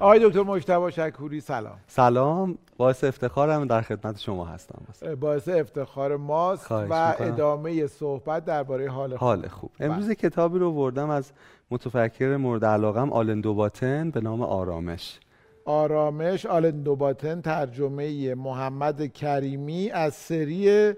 آقای دکتر مجتبی شکوری سلام. سلام. باعث افتخارم در خدمت شما هستم. باعث افتخار ماست و ادامه صحبت درباره حال خوب. حال خوب. امروز بله. کتابی رو آوردم از متفکر مورد علاقم آلن دوباتن به نام آرامش. آرامش آلن دوباتن ترجمه محمد کریمی از سری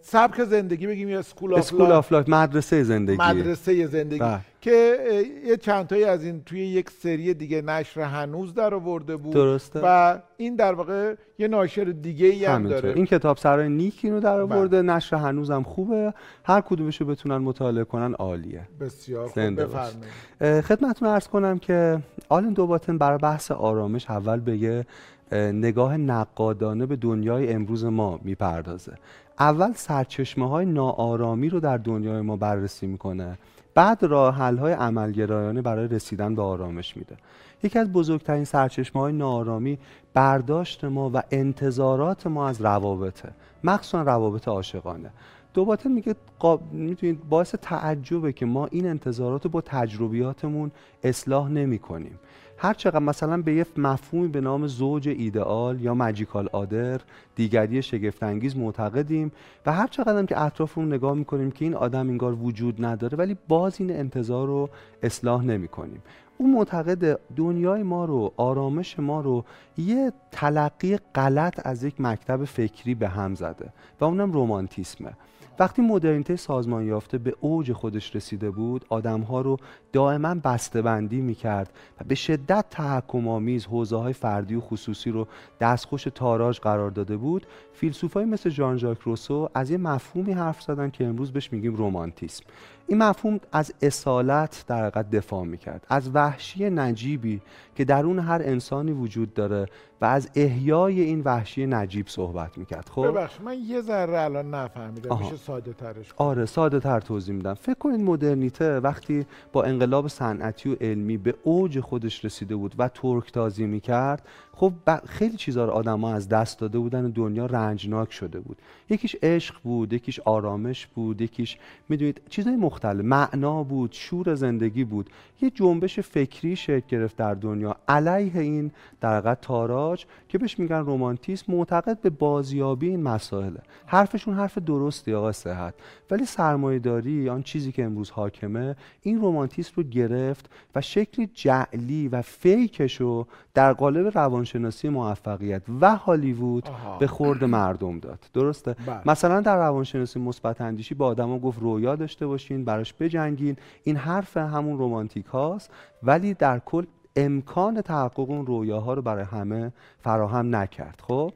سبک زندگی بگیم یا School of School of مدرسه زندگی. مدرسه زندگی. بله. که یه چند تایی از این توی یک سری دیگه نشر هنوز در آورده بود. درسته. و این در واقع یه ناشر دیگه ای هم داره. این کتاب سرای نیکی رو در بله. آورده. نشر هنوز هم خوبه. هر کدومش رو بتونن مطالعه کنن عالیه. بسیار خوب. بفرمایید. خدمتتون عرض کنم که آلن دوباتن برای بحث آرامش اول بگه نگاه نقادانه به دنیای امروز ما می‌پردازه. اول سرچشمه های ناآرامی رو در دنیای ما بررسی می‌کنه. بعد راه حل های عملگرایانه برای رسیدن به آرامش میده. یکی از بزرگترین سرچشمه های ناآرامی برداشت ما و انتظارات ما از روابطه. مخصوصا روابط عاشقانه. دوباره میگه قاب... می‌تونید باعث تعجبه که ما این انتظارات رو با تجربیاتمون اصلاح نمی کنیم هر چقدر مثلا به یه مفهومی به نام زوج ایدئال یا ماجیکال آدر دیگری شگفتانگیز معتقدیم و هر چقدر که اطرافمون نگاه می‌کنیم که این آدم انگار وجود نداره ولی باز این انتظار رو اصلاح نمی کنیم او معتقد دنیای ما رو آرامش ما رو یه تلقی غلط از یک مکتب فکری به هم زده و اونم رومانتیسمه وقتی مدرنیته سازمان یافته به اوج خودش رسیده بود آدمها رو دائما بسته‌بندی می‌کرد و به شدت تحکم آمیز حوزه های فردی و خصوصی رو دستخوش تاراج قرار داده بود. فیلسوفای مثل ژان ژاک روسو از یه مفهومی حرف زدن که امروز بهش میگیم رومانتیسم این مفهوم از اصالت در حقیقت دفاع می‌کرد از وحشی نجیبی که درون هر انسانی وجود داره و از احیای این وحشی نجیب صحبت می‌کرد. خب؟ ببخش من یه ذره الان نفهمیدم میشه ساده ترش آره ساده تر توضیح میدم. فکر کنید مدرنیته وقتی با انقلاب صنعتی و علمی به اوج خودش رسیده بود و ترک تازی می‌کرد خب خیلی چیزا رو آدما از دست داده بودن و دنیا رنجناک شده بود. یکیش عشق بود یکیش آرامش بود یکیش می‌دونید چیزای مختلف. معنا بود شور زندگی بود. یه جنبش فکری شکل گرفت در دنیا. علیه این در تاراج که بهش میگن رومانتیسم معتقد به بازیابی این مسائله. حرفشون حرف درستی آقا صحت ولی سرمایه‌داری آن چیزی که امروز حاکمه این رومانتیسم رو گرفت و شکلی جعلی و فیکش رو در قالب روانشناسی موفقیت و هالیوود به خورد مردم داد. درسته؟ بله. مثلا در روانشناسی مثبت اندیشی با آدما گفت رویا داشته باشین براش بجنگین. این حرف همون رومانتیک هاست. ولی در کل امکان تحقق اون رویاها رو برای همه فراهم نکرد. خب؟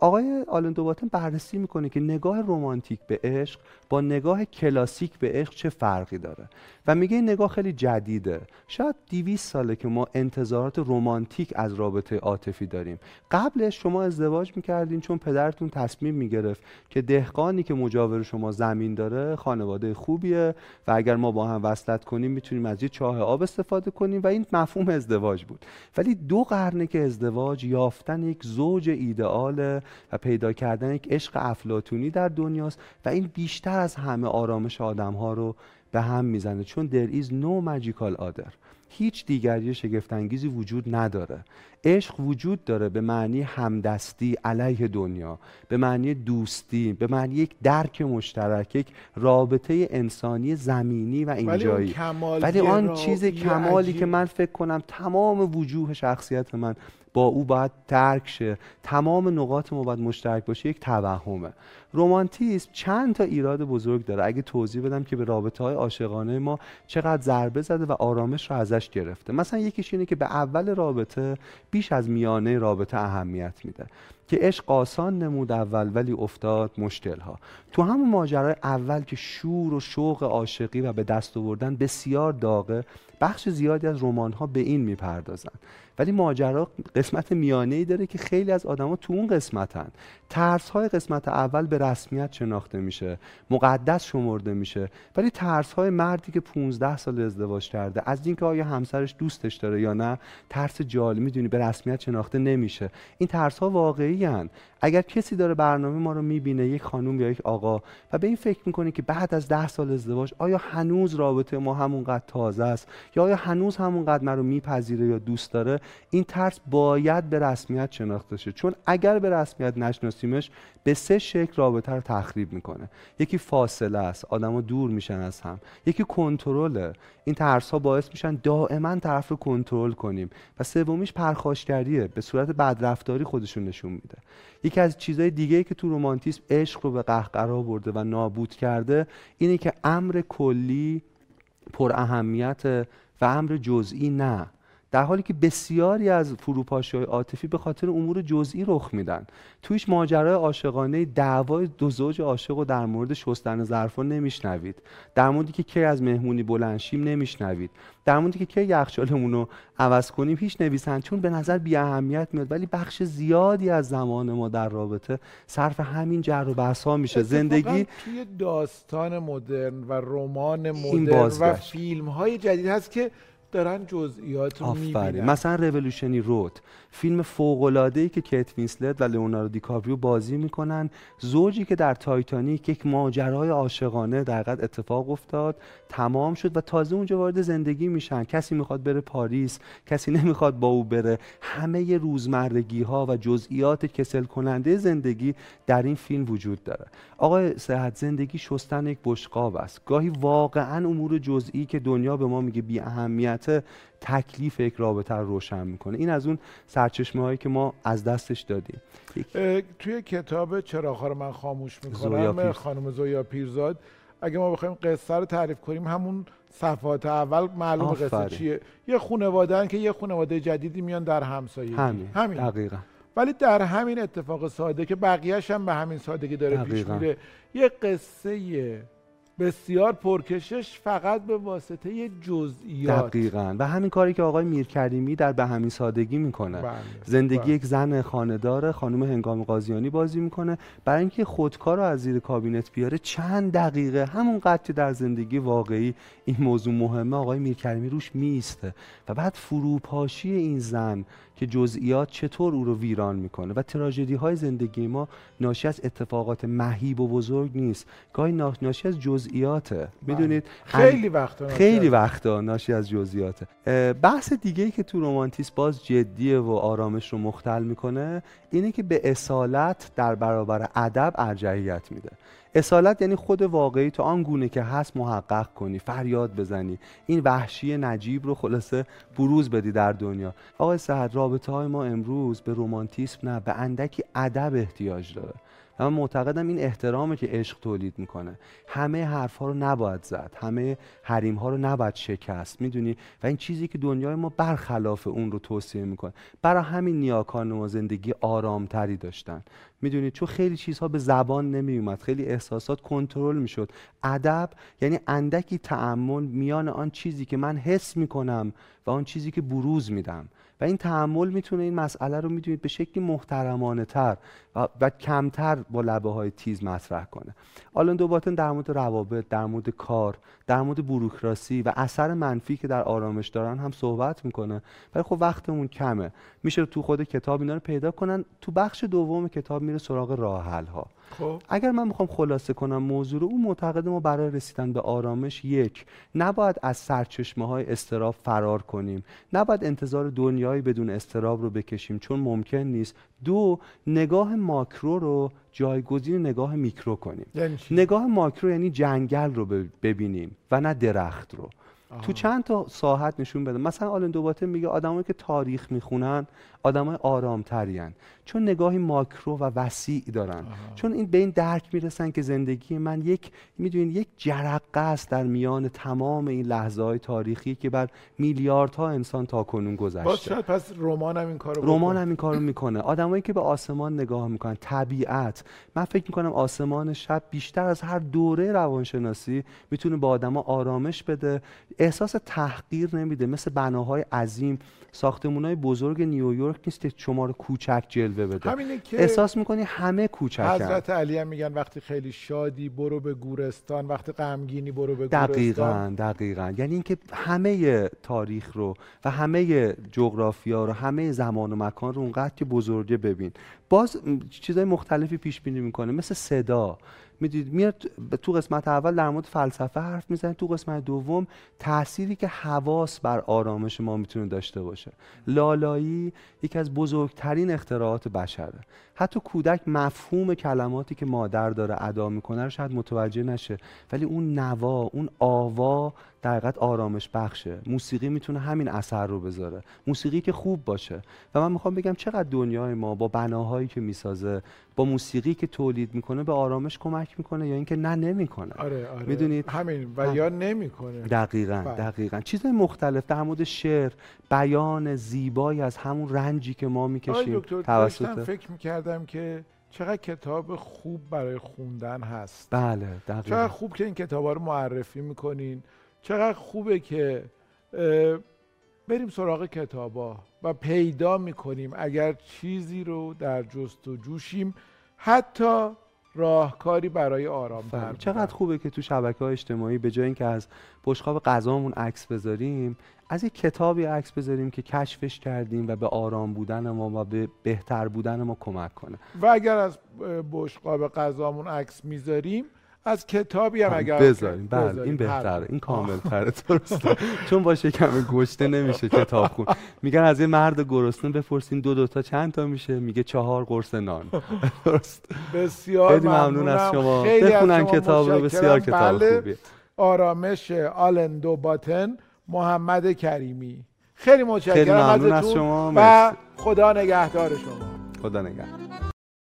آقای آلن دوباتن بررسی می‌کنه که نگاه رومانتیک به عشق با نگاه کلاسیک به عشق چه فرقی داره. و میگه این نگاه خیلی جدیده. شاید 200 ساله که ما انتظارات رومانتیک از رابطه عاطفی داریم. قبلش شما ازدواج می‌کردین چون پدرتون تصمیم می‌گرفت که دهقانی که مجاور شما زمین داره خانواده خوبیه و اگر ما با هم وصلت کنیم می‌تونیم از یه چاه آب استفاده کنیم و این مفهوم ازدواج بود. ولی دو قرنه که ازدواج یافتن یک زوج ایدئال و پیدا کردن یک عشق افلاتونی در دنیاست و این بیشتر از همه آرامش آدم ها رو به هم می‌زنه چون there is no magical other هیچ دیگری شگفتانگیزی وجود نداره. عشق وجود داره به معنی همدستی علیه دنیا به معنی دوستی به معنی یک درک مشترک یک رابطه انسانی زمینی و اینجایی. ولی, آن چیز کمالی که من فکر کنم تمام وجوه شخصیت من با او باید ترک شه تمام نقاط ما باید مشترک باشه یک توهمه. رومانتیسم چند تا ایراد بزرگ داره. اگه توضیح بدم که به رابطه های عاشقانه ما چقدر ضربه زده و آرامش رو ازش گرفته. مثلا یکیش اینه که به اول رابطه بیش از میانه رابطه اهمیت میده. که عشق آسان نمود اول ولی افتاد مشکل ها تو همون ماجرای اول که شور و شوق عاشقی و به دست آوردن بسیار داغه بخش زیادی از رمان ها به این می‌پردازن. ولی ماجرا قسمت میانه ای داره که خیلی از آدما تو اون قسمتن. ترس های قسمت اول به رسمیت شناخته میشه مقدس شمرده میشه ولی ترس های مردی که 15 سال ازدواج کرده از اینکه آیا همسرش دوستش داره یا نه ترس جال می‌دونی به رسمیت شناخته نمیشه. این ترس ها واقعی اگر کسی داره برنامه ما رو می‌بینه یک خانم یا یک آقا و به این فکر می‌کنه که بعد از ده سال ازدواج آیا هنوز رابطه ما همونقدر تازه است؟ یا آیا هنوز همونقدر من رو میپذیره یا دوست داره؟ این ترس باید به رسمیت شناخته شه. چون اگر به رسمیت نشناسیمش به سه شکل رابطه رو تخریب می‌کنه. یکی فاصله است. آدما دور میشن از هم. یکی کنترله. این ترس ها باعث میشن دائما طرف رو کنترل کنیم. و سومیش پرخاشگریه. به صورت بدرفتاری خودشون نشون میده. یکی از چیزهای دیگه که تو رومانتیسم عشق رو به قهقرا برده و نابود کرده اینه که امر کلی پر اهمیت و امر جزئی نه. در حالی که بسیاری از فروپاشی های عاطفی به خاطر امور جزئی رخ میدن. تویش ماجرای عاشقانه دعوای دو زوج عاشق و در مورد شستن ظرفا نمیشنوید. در موردی که کی از مهمونی بلنشیم نمیشنوید. در موردی که کی یخچالمون رو عوض کنیم هیچ نویسن چون به نظر بی اهمیت میاد ولی بخش زیادی از زمان ما در رابطه صرف همین جر و بحث ها میشه زندگی توی داستان مدرن و رمان مدرن و فیلم های جدید هست که دارن جزئیات رو می‌بینن. مثلا Revolutionary Road. فیلم فوق العاده ای که کیت وینسلت و لئوناردو دیکاپریو بازی می‌کنن. زوجی که در تایتانیک یک ماجرای عاشقانه در اتفاق افتاد تمام شد و تازه اونجا وارد زندگی میشن. کسی می‌خواد بره پاریس کسی نمی‌خواد با او بره. همه روزمرگی ها و جزئیات کسل کننده زندگی در این فیلم وجود داره. آقای صحت زندگی شستن یک بشقاب است. گاهی واقعا امور جزئی که دنیا به ما میگه بی اهمیت تکلیف یک رابطه رو روشن می‌کنه. این از اون سرچشمه هایی که ما از دستش دادیم. توی کتاب چراغ رو من خاموش می‌کنم خانم زویا پیرزاد اگه ما بخوایم قصه رو تعریف کنیم همون صفحات اول معلوم قصه چیه. یه خانواده که یه خانواده جدیدی میان در همسایگی. همین. همین. دقیقا. ولی در همین اتفاق ساده که بقیهش هم به همین سادگی داره پیش میره یه قصه بسیار پرکشش فقط به واسطه جزئیات. دقیقا. و همین کاری که آقای میرکریمی در به همین سادگی می‌کنه. بله. زندگی بله. یک زن خاندار خانم هنگام قاضیانی بازی می‌کنه. برای اینکه خودکار رو از زیر کابینت بیاره چند دقیقه همون قدر در زندگی واقعی این موضوع مهمه آقای میرکریمی روش میسته و بعد فروپاشی این زن که جزئیات چطور او رو ویران می‌کنه. و تراژدی های زندگی ما ناشی از اتفاقات مهیب و بزرگ نیست. گاهی ناشی از جزئیاته. بله. می‌دونید خیلی وقتا خیلی وقتا ناشی از جزئیاته. بحث دیگه ای که تو رومانتیس باز جدیه و آرامش رو مختل می‌کنه اینه که به اصالت در برابر ادب ارجحیت میده. اصالت یعنی خود واقعی تو آن گونه که هست محقق کنی فریاد بزنی. این وحشی نجیب رو خلاصه بروز بدی در دنیا. آقای صحت رابطه های ما امروز به رومانتیسم نه به اندکی ادب احتیاج داره. من معتقدم این احترامه که عشق تولید می‌کنه. همه حرف ها رو نباید زد. همه حریم ها رو نباید شکست. می‌دونی؟ و این چیزی که دنیای ما برخلاف اون رو توصیه می‌کنه. برای همین نیاکان ما زندگی آرامتری داشتن. می‌دونید چون خیلی چیزها به زبان نمیومد خیلی احساسات کنترل می‌شد. ادب یعنی اندکی تعمل میان آن چیزی که من حس می‌کنم و آن چیزی که بروز میدم. این تحمل می‌تونه این مسئله رو می‌دونید به شکلی محترمانه تر و, و کمتر با لبه های تیز مطرح کنه. آلان دوباتن در مورد روابط در مورد کار در مورد بروکراسی و اثر منفی که در آرامش دارن هم صحبت می‌کنه. ولی خب وقتمون کمه. میشه تو خود کتاب اینا رو پیدا کنن. تو بخش دوم کتاب میره سراغ راه ها خب. اگر من می‌خوام خلاصه کنم موضوع رو اون معتقد ما برای رسیدن به آرامش یک نباید از سرچشمه های استراب فرار کنیم. نباید انتظار دنیایی بدون استراب رو بکشیم چون ممکن نیست. دو نگاه ماکرو رو جایگزین نگاه میکرو کنیم. یعنی نگاه ماکرو یعنی جنگل رو ببینیم و نه درخت رو. تو چند تا ساحت نشون بده. مثلا آلن دوباته میگه آدمایی که تاریخ می‌خونن آدمای آرامترین چون نگاهی ماکرو و وسیع دارن. چون این به این درک می‌رسن که زندگی من یک می‌دونین یک جرقه است در میان تمام این لحظه های تاریخی که بر میلیاردها انسان تا کنون گذشته پس رمان هم این کارو رمان هم این کارو می‌کنه. آدمایی که به آسمان نگاه می‌کنن طبیعت. من فکر می‌کنم آسمان شب بیشتر از هر دوره روانشناسی می‌تونه به آدما آرامش بده. احساس تحقیر نمیده مثل بناهای عظیم. ساختمون های بزرگ نیویورک نیست که شما رو کوچک جلوه بده. همینه که احساس می‌کنی همه کوچک حضرت علی هم میگن وقتی خیلی شادی برو به گورستان وقتی غمگینی برو به دقیقا گورستان. دقیقا یعنی اینکه همه تاریخ رو و همه جغرافیا رو همه زمان و مکان رو اونقدر که بزرگه ببین. باز چیزای مختلفی پیش بینی می‌کنه مثل صدا. می‌دید میاد تو قسمت اول در مورد فلسفه حرف می‌زنه. تو قسمت دوم تأثیری که حواس بر آرامش ما می‌تونه داشته باشه. لالایی یکی از بزرگترین اختراعات بشره. حتی کودک مفهوم کلماتی که مادر داره ادا می‌کنه رو شاید متوجه نشه. ولی اون نوا اون آوا در آرامش بخشه. موسیقی می‌تونه همین اثر رو بذاره. موسیقی که خوب باشه. و من می‌خوام بگم چقدر دنیای ما با بناهایی که می‌سازه با موسیقی که تولید می‌کنه به آرامش کمک می‌کنه یا اینکه نه نمی‌کنه. آره آره. می‌دونید؟ همین. و یا نمی‌کنه. دقیقا بله. دقیقا. چیزهای مختلف در مورد شعر بیان زیبایی از همون رنجی که ما می‌کشیم توسط فکر می‌کردم که چقدر کتاب خوب برای خوندن هست. بله دقیقا. چقدر خوب که این کتاب رو معرفی می‌کنین. چقدر خوبه که بریم سراغ کتابا و پیدا می‌کنیم اگر چیزی رو در جست و جوشیم حتی راهکاری برای آرام بله. چقدر خوبه که تو شبکه های اجتماعی به جای اینکه از بشقاب غذامون عکس بذاریم از یک کتابی عکس بذاریم که کشفش کردیم و به آرام بودن ما و به بهتر بودن ما کمک کنه. و اگر از بشقاب غذامون عکس می‌ذاریم از کتابی هم اگر بذاریم بله این بهتره این کامل تره درسته. چون با شکم گشته نمیشه کتاب خون میگن از یه مرد گرسنه بپرسین دو دوتا چند تا میشه؟ میگه چهار قرص نان. درست. بسیار خیلی ممنون از شما. بخونن کتاب رو بسیار کتاب بله. خوبیه. آرامش آلندو باتن محمد کریمی. خیلی متشکرم از شما. و خدا نگهدار شما. خدا نگهدار.